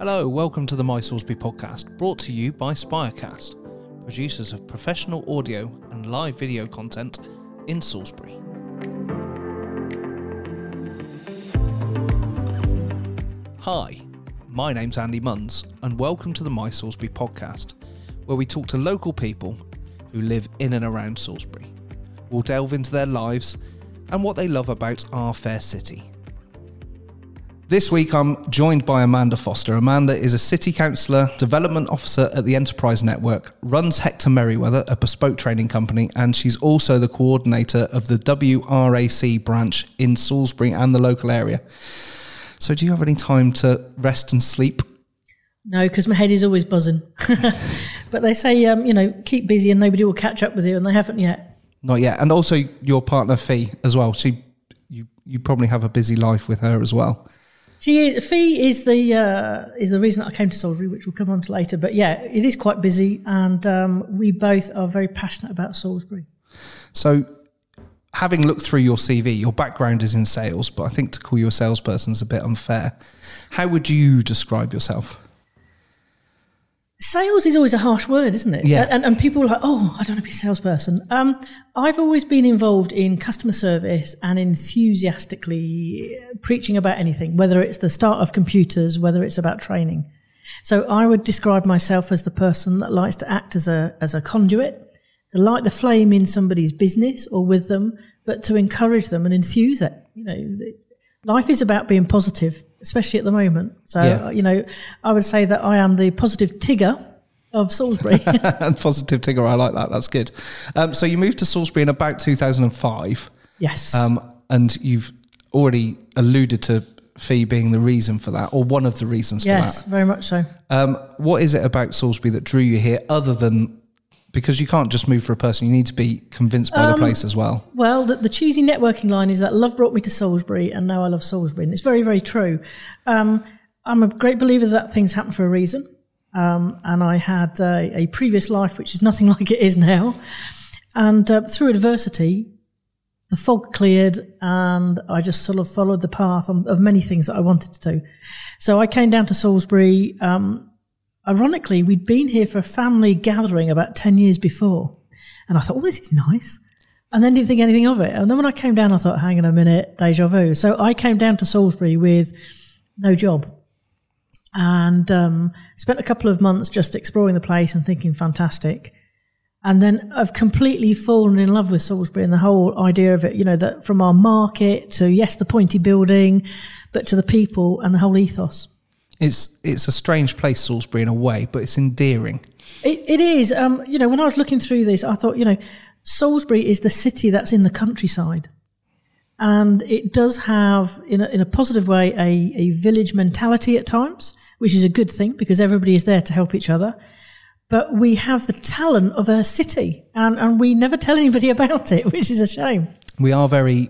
Hello, welcome to the My Salisbury podcast, brought to you by Spirecast, producers of professional audio and live video content in Salisbury. Hi, my name's Andy Munns, and welcome to the My Salisbury podcast, where we talk to local people who live in and around Salisbury. We'll delve into their lives and what they love about our fair city. This week, I'm joined by Amanda Foster. Amanda is a City Councillor, Development Officer at the Enterprise Network, runs Hector Merriweather, a bespoke training company, and she's also the coordinator of the WRAC branch in Salisbury and the local area. So, do you have any time to rest and sleep? No, because my head is always buzzing. but they say, um, you know, keep busy and nobody will catch up with you, and they haven't yet. Not yet. And also, your partner Fee as well. She, you, you probably have a busy life with her as well. She Fee is the uh, is the reason I came to Salisbury, which we'll come on to later. But yeah, it is quite busy, and um, we both are very passionate about Salisbury. So, having looked through your CV, your background is in sales, but I think to call you a salesperson is a bit unfair. How would you describe yourself? Sales is always a harsh word, isn't it? Yeah. And, and people are like, oh, I don't want to be a salesperson. Um, I've always been involved in customer service and enthusiastically preaching about anything, whether it's the start of computers, whether it's about training. So I would describe myself as the person that likes to act as a, as a conduit, to light the flame in somebody's business or with them, but to encourage them and enthuse it. You know, life is about being positive, especially at the moment. So, Yeah. you know, I would say that I am the positive Tigger of Salisbury. and Positive Tigger, I like that. That's good. Um, so, you moved to Salisbury in about 2005, yes. um, and you've already alluded to Fee being the reason for that, or one of the reasons yes, for that. Yes, very much so. Um, what is it about Salisbury that drew you here, other than because you can't just move for a person, you need to be convinced by the Um, place as well. Well, the, the cheesy networking line is that love brought me to Salisbury, and now I love Salisbury, and it's very, very true. Um, I'm a great believer that things happen for a reason, um, and I had a, a previous life which is nothing like it is now, and uh, through adversity, the fog cleared, and I just sort of followed the path of, of many things that I wanted to do. So I came down to Salisbury. Um, ironically, we'd been here for a family gathering about ten years before, and I thought, "Oh, this is nice." and then didn't think anything of it. And then when I came down, I thought, hang on a minute, deja vu. So I came down to Salisbury with no job and um, spent a couple of months just exploring the place and thinking, fantastic. And then I've completely fallen in love with Salisbury and the whole idea of it, you know, that from our market to, yes, the pointy building, but to the people and the whole ethos. It's it's a strange place, Salisbury, in a way, but it's endearing. It, it is. Um, you know, when I was looking through this, I thought, you know, Salisbury is the city that's in the countryside. And it does have, in a, in a positive way, a, a village mentality at times, which is a good thing because everybody is there to help each other. But we have the talent of a city and, and we never tell anybody about it, which is a shame. We are very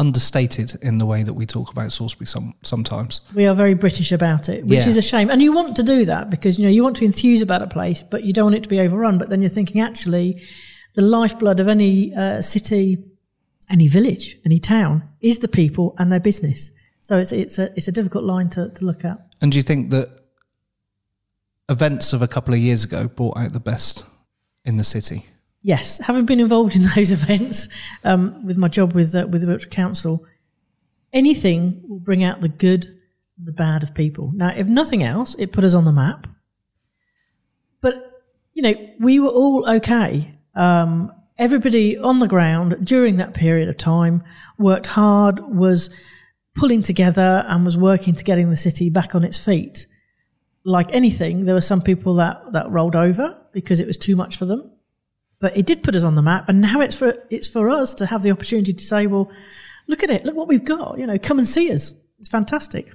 understated in the way that we talk about Salisbury some, sometimes. We are very British about it, which Yeah. is a shame. And you want to do that because, you know, you want to enthuse about a place, but you don't want it to be overrun. But then you're thinking, actually, the lifeblood of any uh, city, any village, any town is the people and their business. So it's, it's, a, it's a difficult line to, to look at. And do you think that events of a couple of years ago brought out the best in the city? Yes, having been involved in those events um, with my job with uh, with the Wiltshire Council, anything will bring out the good and the bad of people. Now, if nothing else, it put us on the map. But you know, we were all okay. Um, everybody on the ground during that period of time worked hard, was pulling together, and was working to getting the city back on its feet. Like anything, there were some people that, that rolled over because it was too much for them but it did put us on the map and now it's for it's for us to have the opportunity to say well look at it look what we've got you know come and see us it's fantastic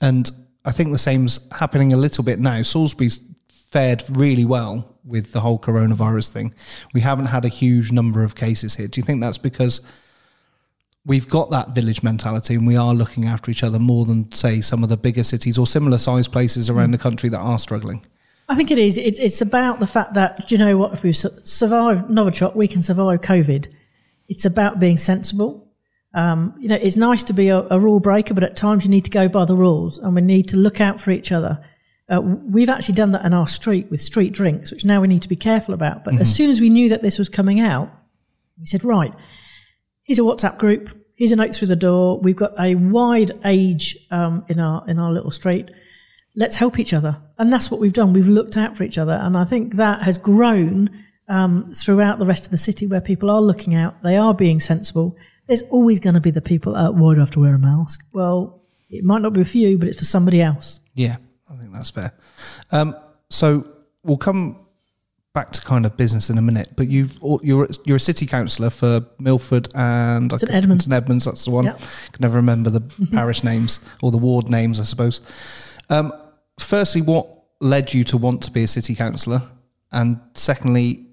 And I think the same's happening a little bit now. Salisbury's fared really well with the whole coronavirus thing. We haven't had a huge number of cases here. Do you think that's because we've got that village mentality and we are looking after each other more than, say, some of the bigger cities or similar sized places around mm. the country that are struggling? I think it is. It, it's about the fact that, do you know what, if we su- survive Novichok, we can survive COVID. It's about being sensible. Um, you know, it's nice to be a, a rule breaker, but at times you need to go by the rules and we need to look out for each other. Uh, we've actually done that in our street with street drinks, which now we need to be careful about. But as soon as we knew that this was coming out, we said, right, here's a WhatsApp group. Here's a note through the door. We've got a wide age um, in our in our little street. Let's help each other, and that's what we've done. We've looked out for each other, and I think that has grown um, throughout the rest of the city, where people are looking out. They are being sensible. There's always going to be the people. Uh, why do I have to wear a mask? Well, it might not be for you, but it's for somebody else. Yeah, I think that's fair. Um, so we'll come back to kind of business in a minute, but you've you're you're a city councillor for Milford and St Edmunds. St Edmunds. That's the one. Yep. Can never remember the parish names or the ward names, I suppose. Um, firstly, what led you to want to be a city councillor, and secondly,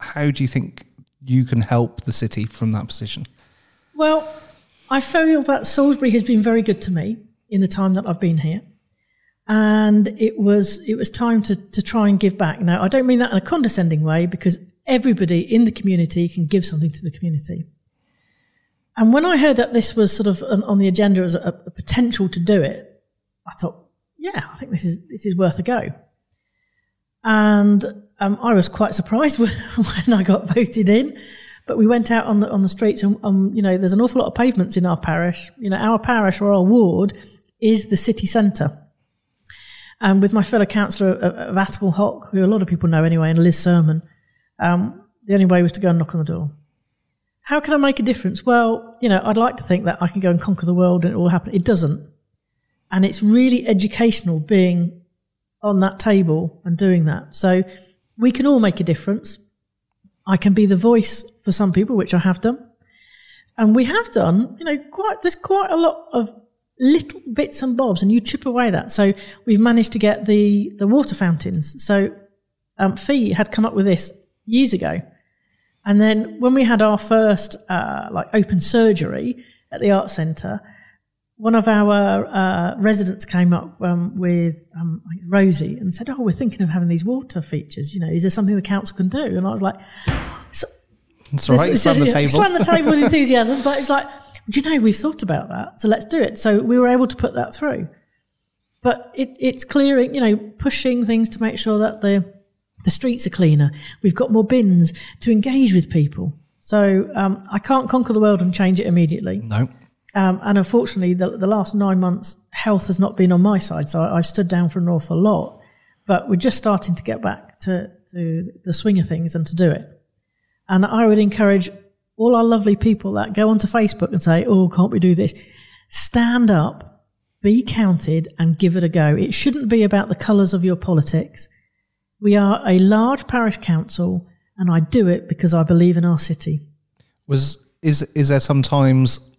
how do you think you can help the city from that position? Well, I feel that Salisbury has been very good to me in the time that I've been here. And it was it was time to, to try and give back. Now I don't mean that in a condescending way because everybody in the community can give something to the community. And when I heard that this was sort of on, the agenda as a, a potential to do it, I thought, yeah, I think this is this is worth a go. And um, I was quite surprised when, I got voted in. But we went out on the on the streets, and um, you know, there's an awful lot of pavements in our parish. You know, our parish or our ward is the city centre. And with my fellow councillor of Hock, who a lot of people know anyway, and Liz Sirman, um, the only way was to go and knock on the door. How can I make a difference? Well, you know, I'd like to think that I can go and conquer the world and it will happen. It doesn't. And it's really educational being on that table and doing that. So we can all make a difference. I can be the voice for some people, which I have done. And we have done, you know, quite, there's quite a lot of little bits and bobs and you chip away that. So we've managed to get the, the water fountains. So, um, Fee had come up with this years ago. And then when we had our first, uh, like open surgery at the art centre, one of our uh, residents came up um, with um, Rosie and said, "Oh, we're thinking of having these water features. You know, is there something the council can do?" And I was like, so, It's all right. Slam the table. Slam the table with enthusiasm. But it's like, do you know, we've thought about that, so let's do it. So we were able to put that through. But it, it's clearing, you know, pushing things to make sure that the the streets are cleaner. We've got more bins to engage with people. So um, I can't conquer the world and change it immediately. no. Um, and unfortunately, the, the last nine months, health has not been on my side. So I, I've stood down for an awful lot. But we're just starting to get back to, to the swing of things and to do it. And I would encourage all our lovely people that go onto Facebook and say, oh, can't we do this? Stand up, be counted, and give it a go. It shouldn't be about the colours of your politics. We are a large parish council, and I do it because I believe in our city. Was is is there sometimes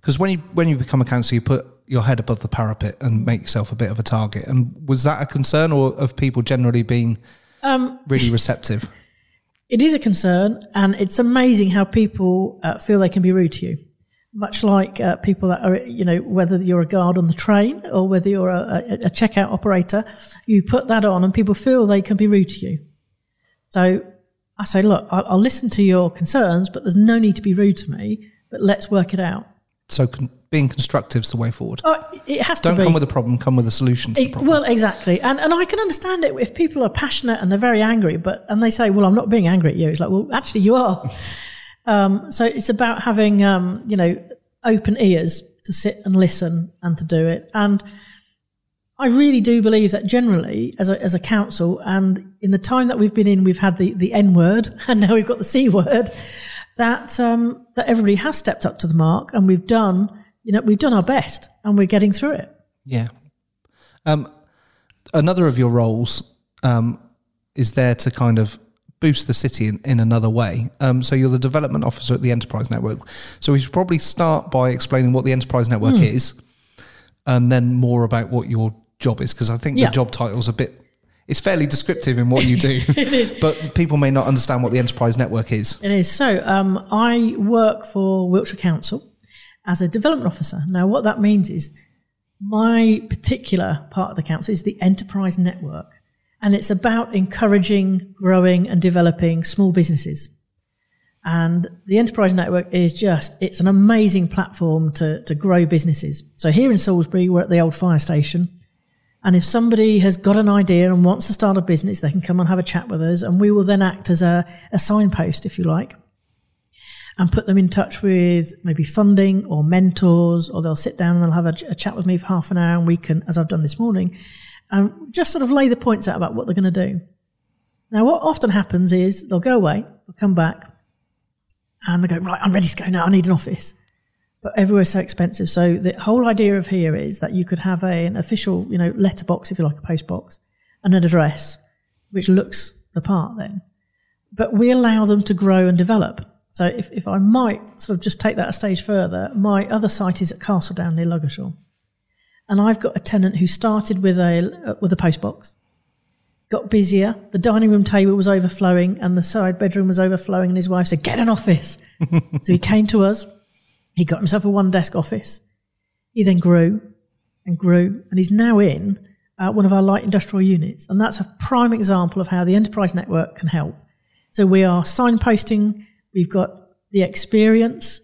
because when you when you become a councillor, you put your head above the parapet and make yourself a bit of a target. And was that a concern, or of people generally being Um, really receptive? It is a concern, and it's amazing how people uh, feel they can be rude to you. Much like uh, people that are, you know, whether you're a guard on the train or whether you're a, a, a checkout operator, you put that on and people feel they can be rude to you. So I say, look, I'll, I'll listen to your concerns, but there's no need to be rude to me, but let's work it out. So con- being constructive is the way forward. Oh, it has Don't to be. come with a problem. Come with a solution to the It- problem. well, exactly, and and I can understand it if people are passionate and they're very angry, but and they say, "Well, I'm not being angry at you." It's like, well, actually, you are. um, so it's about having um, you know open ears to sit and listen and to do it. And I really do believe that generally, as a as a council, and in the time that we've been in, we've had the the N word, and now we've got the C word. That um, that everybody has stepped up to the mark, and we've done you know we've done our best, and we're getting through it. Yeah. Um, another of your roles um, is there to kind of boost the city in, in another way. Um, so you're the development officer at the Enterprise Network. So we should probably start by explaining what the Enterprise Network Hmm. is, and then more about what your job is, because I think Yeah. the job title's a bit. It's fairly descriptive in what you do, but people may not understand what the Enterprise Network is. It is. So um, I work for Wiltshire Council as a development officer. Now, what that means is my particular part of the council is the enterprise network, and it's about encouraging, growing, and developing small businesses. And the enterprise network is just, it's an amazing platform to, to grow businesses. So here in Salisbury, we're at the old fire station. And if somebody has got an idea and wants to start a business, they can come and have a chat with us, and we will then act as a, a signpost, if you like, and put them in touch with maybe funding or mentors, or they'll sit down and they'll have a, a chat with me for half an hour, and we can, as I've done this morning, and just sort of lay the points out about what they're going to do. Now, what often happens is they'll go away, they'll come back, and they go, right, I'm ready to go now. I need an office. But everywhere's so expensive. So the whole idea of here is that you could have a, an official, you know, letterbox, if you like, a postbox, and an address, which looks the part then. But we allow them to grow and develop. So if, if I might sort of just take that a stage further, my other site is at Castledown near Ludgershall. And I've got a tenant who started with a, uh, with a post box, got busier. The dining room table was overflowing and the side bedroom was overflowing. And his wife said, Get an office. so he came to us. He got himself a one desk office. He then grew and grew and he's now in uh, one of our light industrial units. And that's a prime example of how the enterprise network can help. So we are signposting, we've got the experience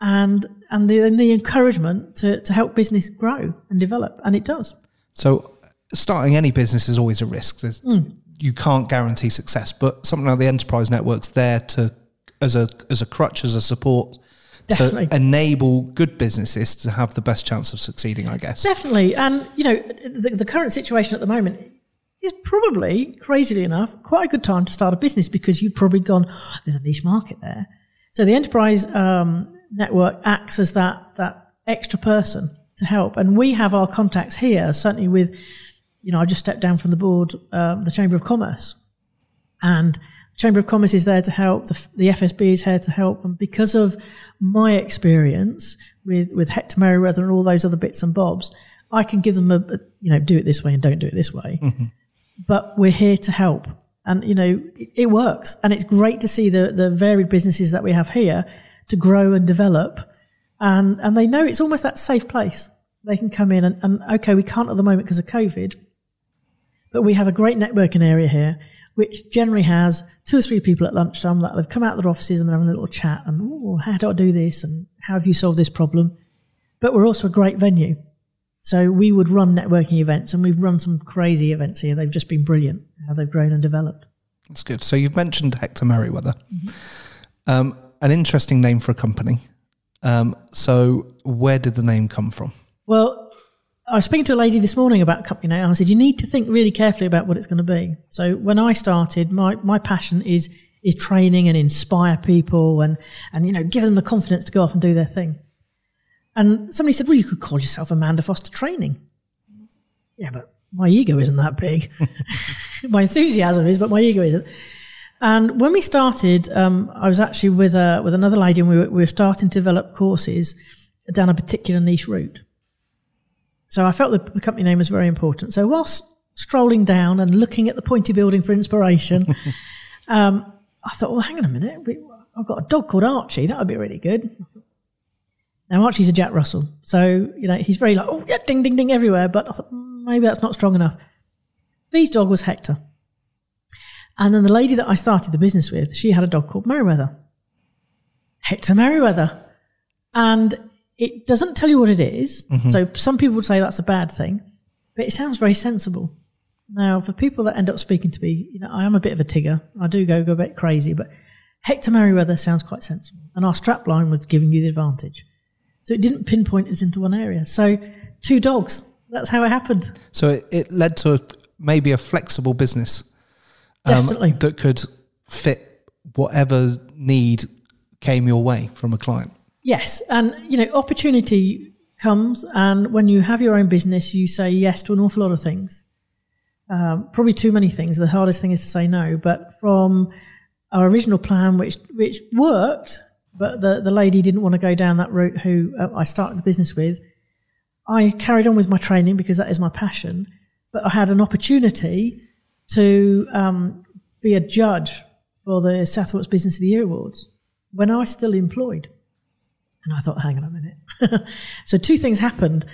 and, and, the, and the encouragement to, to help business grow and develop. And it does. So starting any business is always a risk. Mm. You can't guarantee success, but something like the enterprise network's there to as a as a crutch, as a support Definitely. to enable good businesses to have the best chance of succeeding, I guess. Definitely. And, you know, the, the, current situation at the moment is probably, crazily enough, quite a good time to start a business because you've probably gone, oh, there's a niche market there. So the enterprise um, network acts as that, that extra person to help. And we have our contacts here, certainly with you know, I just stepped down from the board, um, the Chamber of Commerce, and Chamber of Commerce is there to help. The, the, FSB is here to help, and because of my experience with with Hector Merriweather and all those other bits and bobs, I can give them a, a you know do it this way and don't do it this way. Mm-hmm. But we're here to help, and you know it, it works, and it's great to see the the varied businesses that we have here to grow and develop, and and they know it's almost that safe place. They can come in and, and okay, we can't at the moment because of COVID but we have a great networking area here, which generally has two or three people at lunchtime that have come out of their offices and they're having a little chat and, oh, how do I do this? And how have you solved this problem? But we're also a great venue. So we would run networking events and we've run some crazy events here. They've just been brilliant how they've grown and developed. That's good. So you've mentioned Hector Merriweather, mm-hmm. um, an interesting name for a company. Um, so where did the name come from? Well, I was speaking to a lady this morning about company name. I said, you need to think really carefully about what it's going to be. So when I started, my, my passion is is training and inspire people and, and, you know, give them the confidence to go off and do their thing. And somebody said, well, you could call yourself Amanda Foster Training. Yeah, but my ego isn't that big. my enthusiasm is, but my ego isn't. And when we started, um, I was actually with, uh, with another lady and we were, we were starting to develop courses down a particular niche route. So I felt the, the company name was very important. So whilst strolling down and looking at the Pointy building for inspiration, um, I thought, well, hang on a minute. I've got a dog called Archie. That would be really good. Now, Archie's a Jack Russell. So, you know, he's very like, oh, yeah, ding, ding, ding everywhere. But I thought, mm, maybe that's not strong enough. V's dog was Hector. And then the lady that I started the business with, she had a dog called Merriweather. Hector Merriweather. And it doesn't tell you what it is. Mm-hmm. So some people would say that's a bad thing, but it sounds very sensible. Now, for people that end up speaking to me, you know, I am a bit of a tigger. I do go, go a bit crazy, but Hector Merriweather sounds quite sensible. And our strapline was giving you the advantage. So it didn't pinpoint us into one area. So two dogs. That's how it happened. So it, it led to maybe a flexible business. Um, Definitely. That could fit whatever need came your way from a client. Yes, and you know, opportunity comes, and when you have your own business, you say yes to an awful lot of things. Um, probably too many things. The hardest thing is to say no. But from our original plan, which which worked, but the the lady didn't want to go down that route. Who uh, I started the business with, I carried on with my training because that is my passion. But I had an opportunity to um, be a judge for the South Wilts Business of the Year Awards when I was still employed. And I thought, hang on a minute. so two things happened.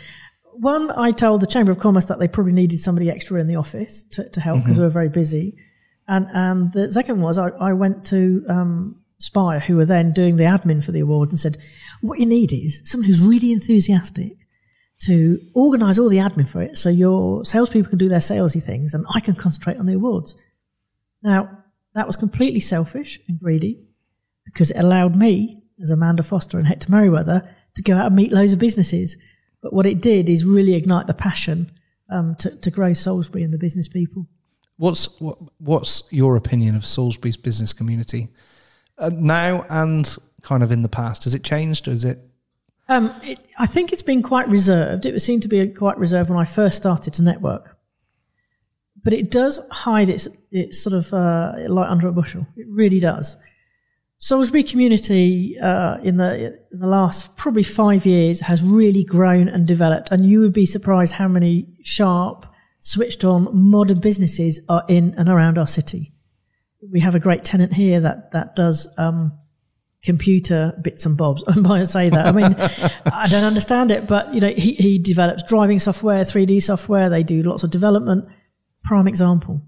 One, I told the Chamber of Commerce that they probably needed somebody extra in the office to, to help because mm-hmm. we were very busy. And, and the second was I, I went to um, Spire, who were then doing the admin for the award, and said, what you need is someone who's really enthusiastic, to organise all the admin for it so your salespeople can do their salesy things and I can concentrate on the awards. Now, that was completely selfish and greedy because it allowed me, as Amanda Foster and Hector Merriweather, to go out and meet loads of businesses. But what it did is really ignite the passion um, to, to grow Salisbury and the business people. What's what, what's your opinion of Salisbury's business community uh, now and kind of in the past? Has it changed, or is it? Um, it, I think it's been quite reserved. It seemed to be quite reserved when I first started to network, but it does hide its its sort of uh, light under a bushel. It really does. Salisbury community uh, in the in the last probably five years has really grown and developed, and you would be surprised how many sharp switched on modern businesses are in and around our city. We have a great tenant here that that does um, computer bits and bobs. And by I say that, I mean I don't understand it, but you know he, he develops driving software, 3D software. They do lots of development. Prime example.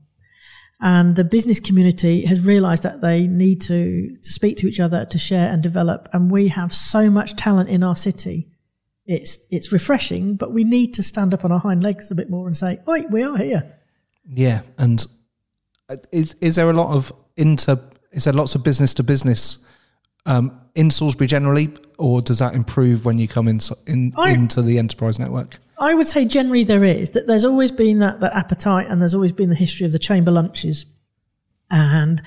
And the business community has realised that they need to to speak to each other, to share and develop. And we have so much talent in our city it's it's refreshing, but we need to stand up on our hind legs a bit more and say, "Oi, we are here." Yeah, and uh, is is there a lot of inter? Is there lots of business to business um, in Salisbury generally, or does that improve when you come in, in I, into the enterprise network? I would say generally there is that. There's always been that that appetite, and there's always been the history of the chamber lunches and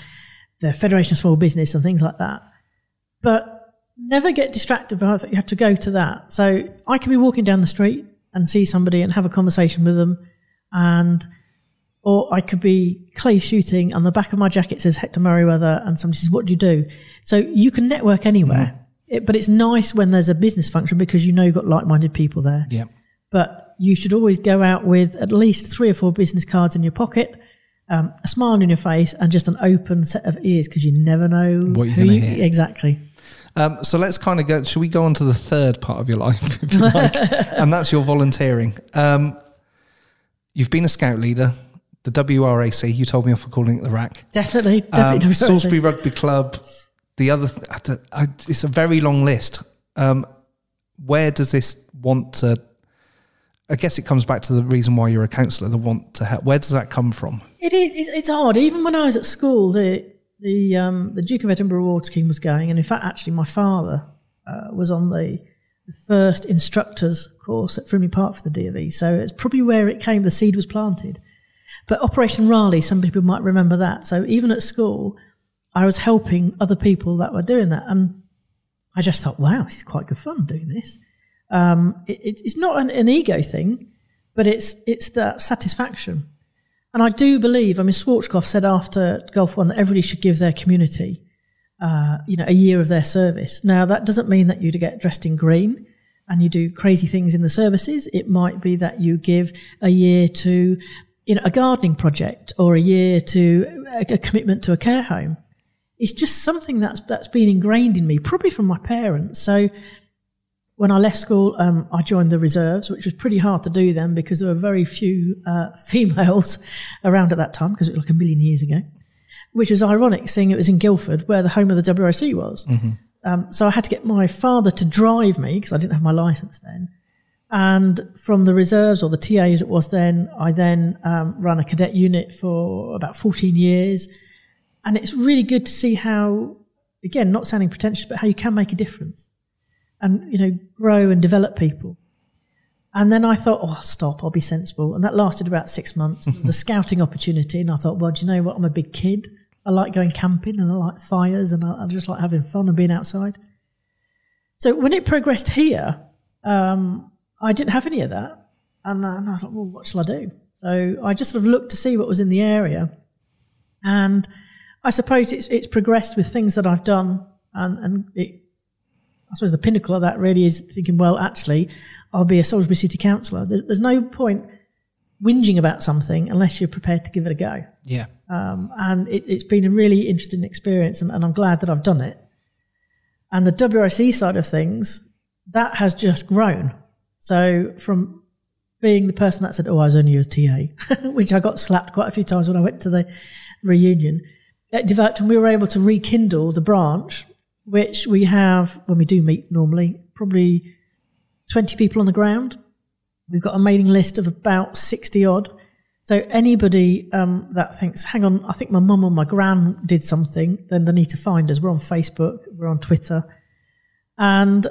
the Federation of Small Business and things like that. But never get distracted by that you have to go to that. So I could be walking down the street and see somebody and have a conversation with them, and or I could be clay shooting. On the back of my jacket says Hector Merriweather, and somebody says, "What do you do?" So you can network anywhere, mm. it, but it's nice when there's a business function because you know you've got like-minded people there. Yeah. But you should always go out with at least three or four business cards in your pocket. Um, a smile on your face and just an open set of ears because you never know what you're going to hear. Exactly. Um, so let's kind of go. Should we go on to the third part of your life, if you like, and that's your volunteering. Um, you've been a scout leader, the WRAC. You told me off for calling it the RAC. Definitely, definitely. Um, Salisbury Rugby Club. The other, th- I, it's a very long list. Um, where does this want to? I guess it comes back to the reason why you're a counsellor, the want to help. Where does that come from? It is. It's odd. Even when I was at school, the the um, the Duke of Edinburgh Award scheme was going, and in fact, actually, my father uh, was on the, the, first instructors course at Frimley Park for the DofE. So it's probably where it came. The seed was planted. But Operation Raleigh, some people might remember that. So even at school, I was helping other people that were doing that, and I just thought, wow, this is quite good fun doing this. Um, it, it's not an, an ego thing, but it's it's that satisfaction and I do believe, I mean, Schwarzkopf said after Gulf One that everybody should give their community, uh, you know, a year of their service. Now, that doesn't mean that you get dressed in green and you do crazy things in the services. It might be that you give a year to, you know, a gardening project or a year to a, a commitment to a care home. It's just something that's that's been ingrained in me, probably from my parents. So when I left school, um, I joined the reserves, which was pretty hard to do then because there were very few uh, females around at that time because it was like a million years ago, which was ironic seeing it was in Guildford where the home of the WRC was. Mm-hmm. Um, so I had to get my father to drive me because I didn't have my license then. And from the reserves or the TA as it was then, I then um, ran a cadet unit for about 14 years. And it's really good to see how, again, not sounding pretentious, but how you can make a difference and you know grow and develop people. And then I thought, oh, stop, I'll be sensible. And that lasted about six months. It was a scouting opportunity. And I thought, well, do you know what? I'm a big kid. I like going camping and I like fires and I, I just like having fun and being outside. So when it progressed here, um, I didn't have any of that. And, uh, and I was like, well, what shall I do? So I just sort of looked to see what was in the area. And I suppose it's, it's progressed with things that I've done and, and it I suppose the pinnacle of that really is thinking, well, actually, I'll be a Salisbury City Councillor. There's, there's no point whinging about something unless you're prepared to give it a go. Yeah. Um, and it, has been a really interesting experience, and, and, I'm glad that I've done it. And the WRC side of things, that has just grown. So from being the person that said, "Oh, I was only a TA," which I got slapped quite a few times when I went to the reunion, it developed, and we were able to rekindle the branch which we have when we do meet normally, probably 20 people on the ground. We've got a mailing list of about 60 odd. So anybody um, that thinks, hang on, I think my mum or my gran did something, then they need to find us. We're on Facebook, we're on Twitter. And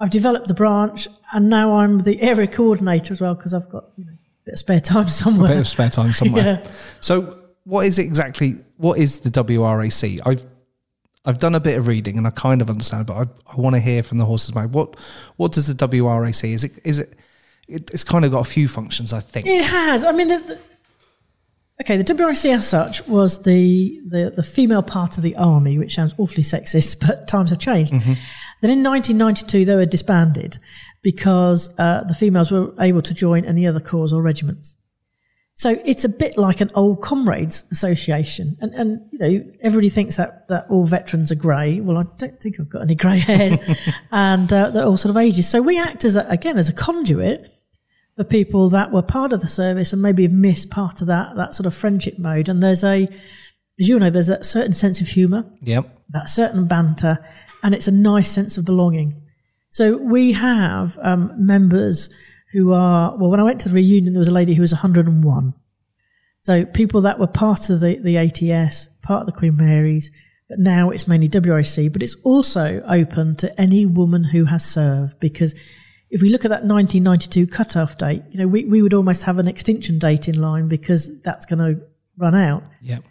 I've developed the branch, and now I'm the area coordinator as well because I've got you know, a bit of spare time somewhere. A bit of spare time somewhere. Yeah. So, what is exactly? What is the WRAC? I've I've done a bit of reading and I kind of understand, but I, I want to hear from the horse's mouth. What what does the WRAC? Is it is it? it it's kind of got a few functions, I think. It has. I mean, the, the, okay, the WRC as such was the, the, the female part of the army, which sounds awfully sexist, but times have changed. Then in 1992, they were disbanded because uh, the females were able to join any other corps or regiments. So it's a bit like an old comrades association, and and you know everybody thinks that that all veterans are grey. Well, I don't think I've got any grey hair. and uh, they're all sort of ages. So we act as a, again as a conduit for people that were part of the service and maybe have missed part of that that sort of friendship mode. And there's a, as you know, there's that certain sense of humour, Yep. that certain banter, and it's a nice sense of belonging. So we have um, members who are well. When I went to the reunion, there was a lady who was 101. So people that were part of the, the ATS, part of the Queen Mary's, but now it's mainly WRC. But it's also open to any woman who has served because if we look at that 1992 cut-off date, you know, we, we would almost have an extinction date in line because that's going to run out. Yep.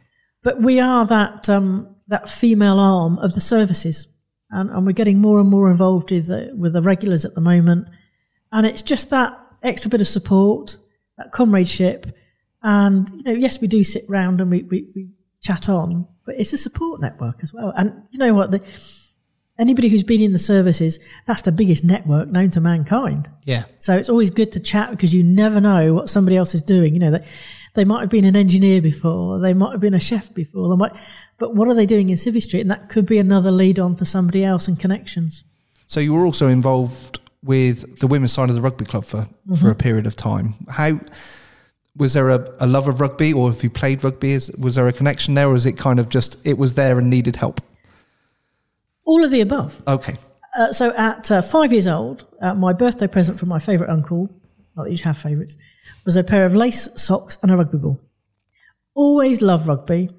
But we are that um, that female arm of the services, and, and we're getting more and more involved with the, with the regulars at the moment. And it's just that extra bit of support, that comradeship, and you know, yes, we do sit round and we, we, we chat on, but it's a support network as well. And you know what? The, anybody who's been in the services, that's the biggest network known to mankind. Yeah. So it's always good to chat because you never know what somebody else is doing. You know, they, they might have been an engineer before, they might have been a chef before, they might, but what are they doing in Civvy Street? And that could be another lead on for somebody else and connections. So you were also involved with the women's side of the rugby club for, for a period of time. How was there a, a love of rugby, or if you played rugby, is, was there a connection there, or is it kind of just it was there and needed help? All of the above. Okay. Uh, so at uh, five years old, uh, my birthday present from my favourite uncle, not that you have favourites, was a pair of lace socks and a rugby ball. Always loved rugby.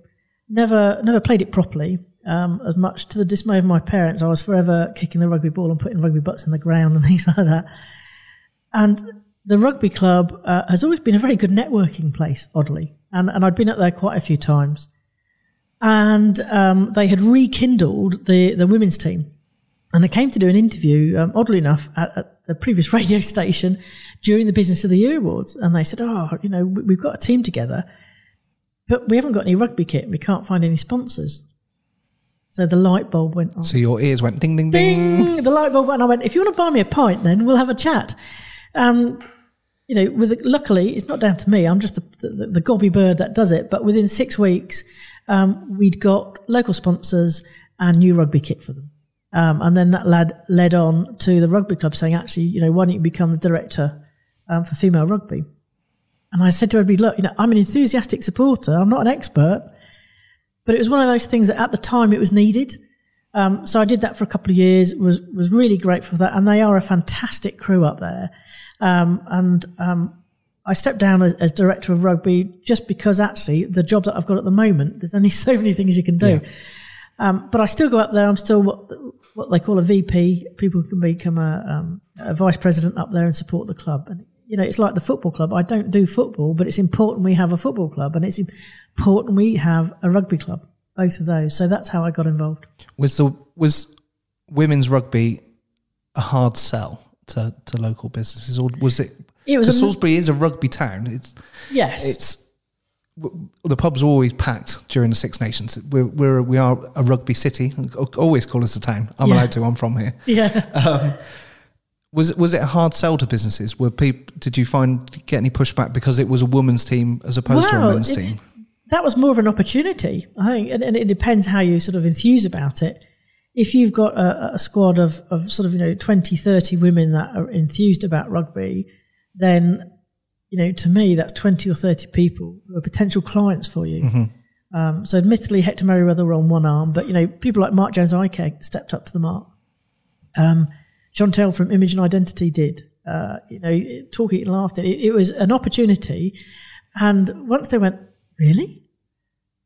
Never, never played it properly. Um, as much to the dismay of my parents, I was forever kicking the rugby ball and putting rugby butts in the ground and things like that. And the rugby club uh, has always been a very good networking place, oddly. And, and I'd been up there quite a few times. And um, they had rekindled the, the women's team. And they came to do an interview, um, oddly enough, at, at the previous radio station during the Business of the Year Awards. And they said, Oh, you know, we- we've got a team together, but we haven't got any rugby kit. We can't find any sponsors. So the light bulb went on. So your ears went ding ding ding. Ding! The light bulb went on. I went, If you want to buy me a pint, then we'll have a chat. Um, you know, with luckily, it's not down to me. I'm just the, the, the gobby bird that does it. But within six weeks, um, we'd got local sponsors and new rugby kit for them. Um, and then that led led on to the rugby club saying, actually, you know, why don't you become the director um, for female rugby? And I said to everybody, look, you know, I'm an enthusiastic supporter. I'm not an expert, but it was one of those things that at the time it was needed. Um, so I did that for a couple of years. was was really grateful for that, and they are a fantastic crew up there. Um, and um, I stepped down as, as director of rugby just because actually the job that I've got at the moment, there's only so many things you can do. Um, but I still go up there. I'm still what, what they call a VP. People can become a, um, a vice president up there and support the club. And you know, it's like the football club. I don't do football, but it's important we have a football club, and it's important we have a rugby club. Both of those. So that's how I got involved. Was the was women's rugby a hard sell to, to local businesses, or was it? It was a- Salisbury is a rugby town. It's Yes. it's the pubs are always packed during the Six Nations. We're, we're we are a rugby city. Always call us a town. I'm Yeah. allowed to. I'm from here. yeah. Um, Was it was it a hard sell to businesses? Were people did you find get any pushback because it was a women's team as opposed to a men's it- team? that was more of an opportunity, I think, and, and it depends how you sort of enthuse about it. If you've got a, a squad of, of sort of, you know, 20, 30 women that are enthused about rugby, then, you know, to me, that's 20 or 30 people who are potential clients for you. Um, so admittedly, Hector Merriweather were on one arm, but, you know, people like Mark Jones Icare stepped up to the mark. Um, Chantel from Image and Identity did. uh, you know, talking and laughing. It, it was an opportunity. And once they went, really?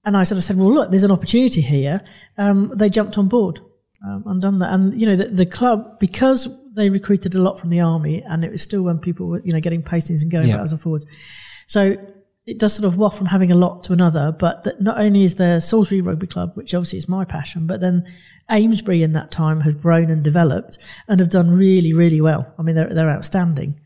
And I sort of said, well, look, there's an opportunity here. Um, they jumped on board um, and done that. And, you know, the, the, club, because they recruited a lot from the army and it was still when people were, you know, getting postings and going yeah. backwards and forwards. So it does sort of waft from having a lot to another, but that not only is there Salisbury Rugby Club, which obviously is my passion, but then Amesbury in that time has grown and developed and have done really, really well. I mean, they're, they're outstanding.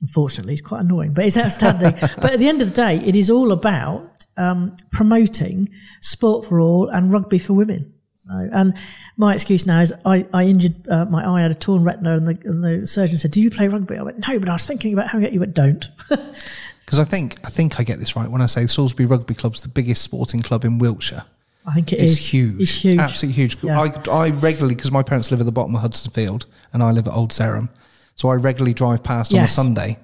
Unfortunately, it's quite annoying, but it's outstanding. but at the end of the day, it is all about um, promoting sport for all and rugby for women. So, and my excuse now is I, I injured uh, my eye, I had a torn retina, and the, and the, surgeon said, "Do you play rugby?" I went, "No, but I was thinking about having it." You went, "Don't." Because I think I think I get this right when I say Salisbury Rugby Club's the biggest sporting club in Wiltshire. I think it it's is. huge. It's huge. Absolutely huge. Yeah. I, I regularly, because my parents live at the bottom of Hudson Field and I live at Old Sarum, so I regularly drive past yes. on a Sunday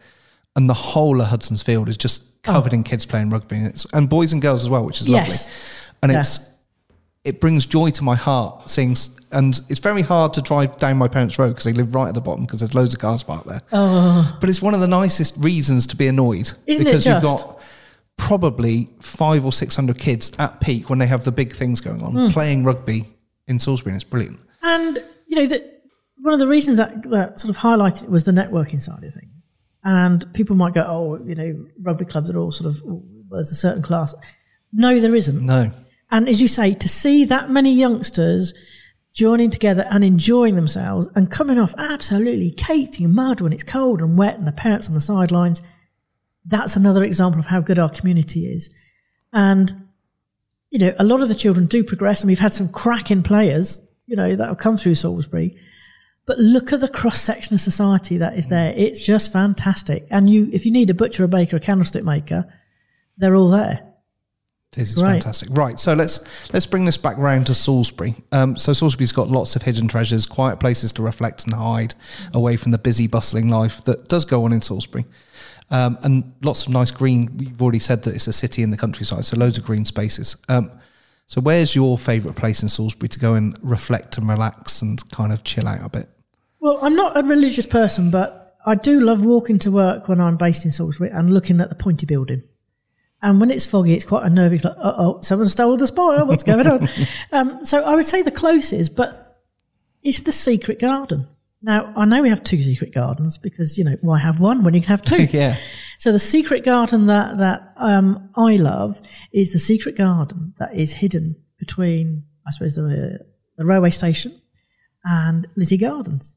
and the whole of Hudson's Field is just oh. covered oh. in kids playing rugby and, it's, and, boys and girls as well, which is lovely. Yes. And yeah. it's it brings joy to my heart seeing and it's very hard to drive down my parents' road because they live right at the bottom because there's loads of cars parked there. Oh. But it's one of the nicest reasons to be annoyed Isn't because you've got probably five or six hundred kids at peak when they have the big things going on mm. playing rugby in Salisbury, and it's brilliant. And you know that one of the reasons that that sort of highlighted was the networking side of things. And people might go, "Oh, you know, rugby clubs are all sort of well, there's a certain class." No, there isn't. No. And as you say, to see that many youngsters joining together and enjoying themselves and coming off absolutely caked in mud when it's cold and wet and the parents on the sidelines, that's another example of how good our community is. And, you know, a lot of the children do progress and we've had some cracking players, you know, that have come through Salisbury. But look at the cross section of society that is there. It's just fantastic. And you, if you need a butcher, a baker, a candlestick maker, they're all there. This is right. fantastic. Right, so let's let's bring this back round to Salisbury. Um, so Salisbury's got lots of hidden treasures, quiet places to reflect and hide, away from the busy, bustling life that does go on in Salisbury, um, and lots of nice green. You've already said that it's a city in the countryside, so loads of green spaces. Um, so, where's your favourite place in Salisbury to go and reflect and relax and kind of chill out a bit? Well, I'm not a religious person, but I do love walking to work when I'm based in Salisbury and looking at the Pointy Building. And when it's foggy, it's quite unnerving. Like, uh oh, someone stole the spoil. What's going on? um, so I would say the closest, but it's the secret garden. Now, I know we have two secret gardens because, you know, why have one when you can have two? yeah. So the secret garden that, that um, I love is the secret garden that is hidden between, I suppose, the, the railway station and Lizzie Gardens.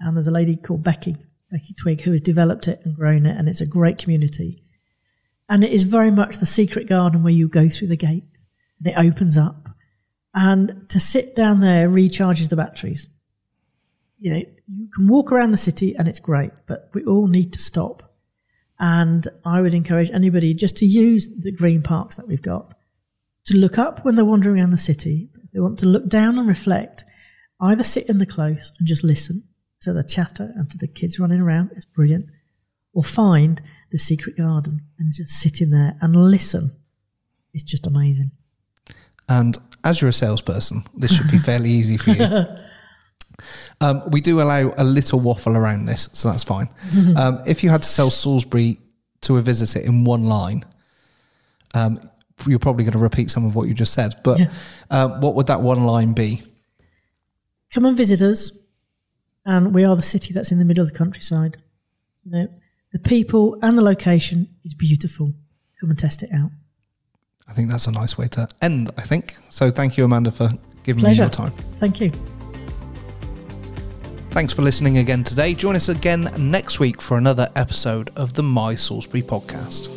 And there's a lady called Becky, Becky Twig, who has developed it and grown it, and it's a great community. And it is very much the secret garden where you go through the gate and it opens up. And to sit down there recharges the batteries. You know, you can walk around the city and it's great, but we all need to stop. And I would encourage anybody just to use the green parks that we've got to look up when they're wandering around the city. If they want to look down and reflect, either sit in the close and just listen to the chatter and to the kids running around. It's brilliant. Or find the secret garden and just sit in there and listen. It's just amazing. And as you're a salesperson, this should be fairly easy for you. Um, we do allow a little waffle around this, so that's fine. Um, if you had to sell Salisbury to a visitor in one line, um, you're probably going to repeat some of what you just said, but yeah. uh, what would that one line be? Come and visit us, and we are the city that's in the middle of the countryside. You know, the people and the location is beautiful. Come and test it out. I think that's a nice way to end, I think. So thank you, Amanda, for giving Pleasure. me your time. Thank you. Thanks for listening again today. Join us again next week for another episode of the My Salisbury podcast.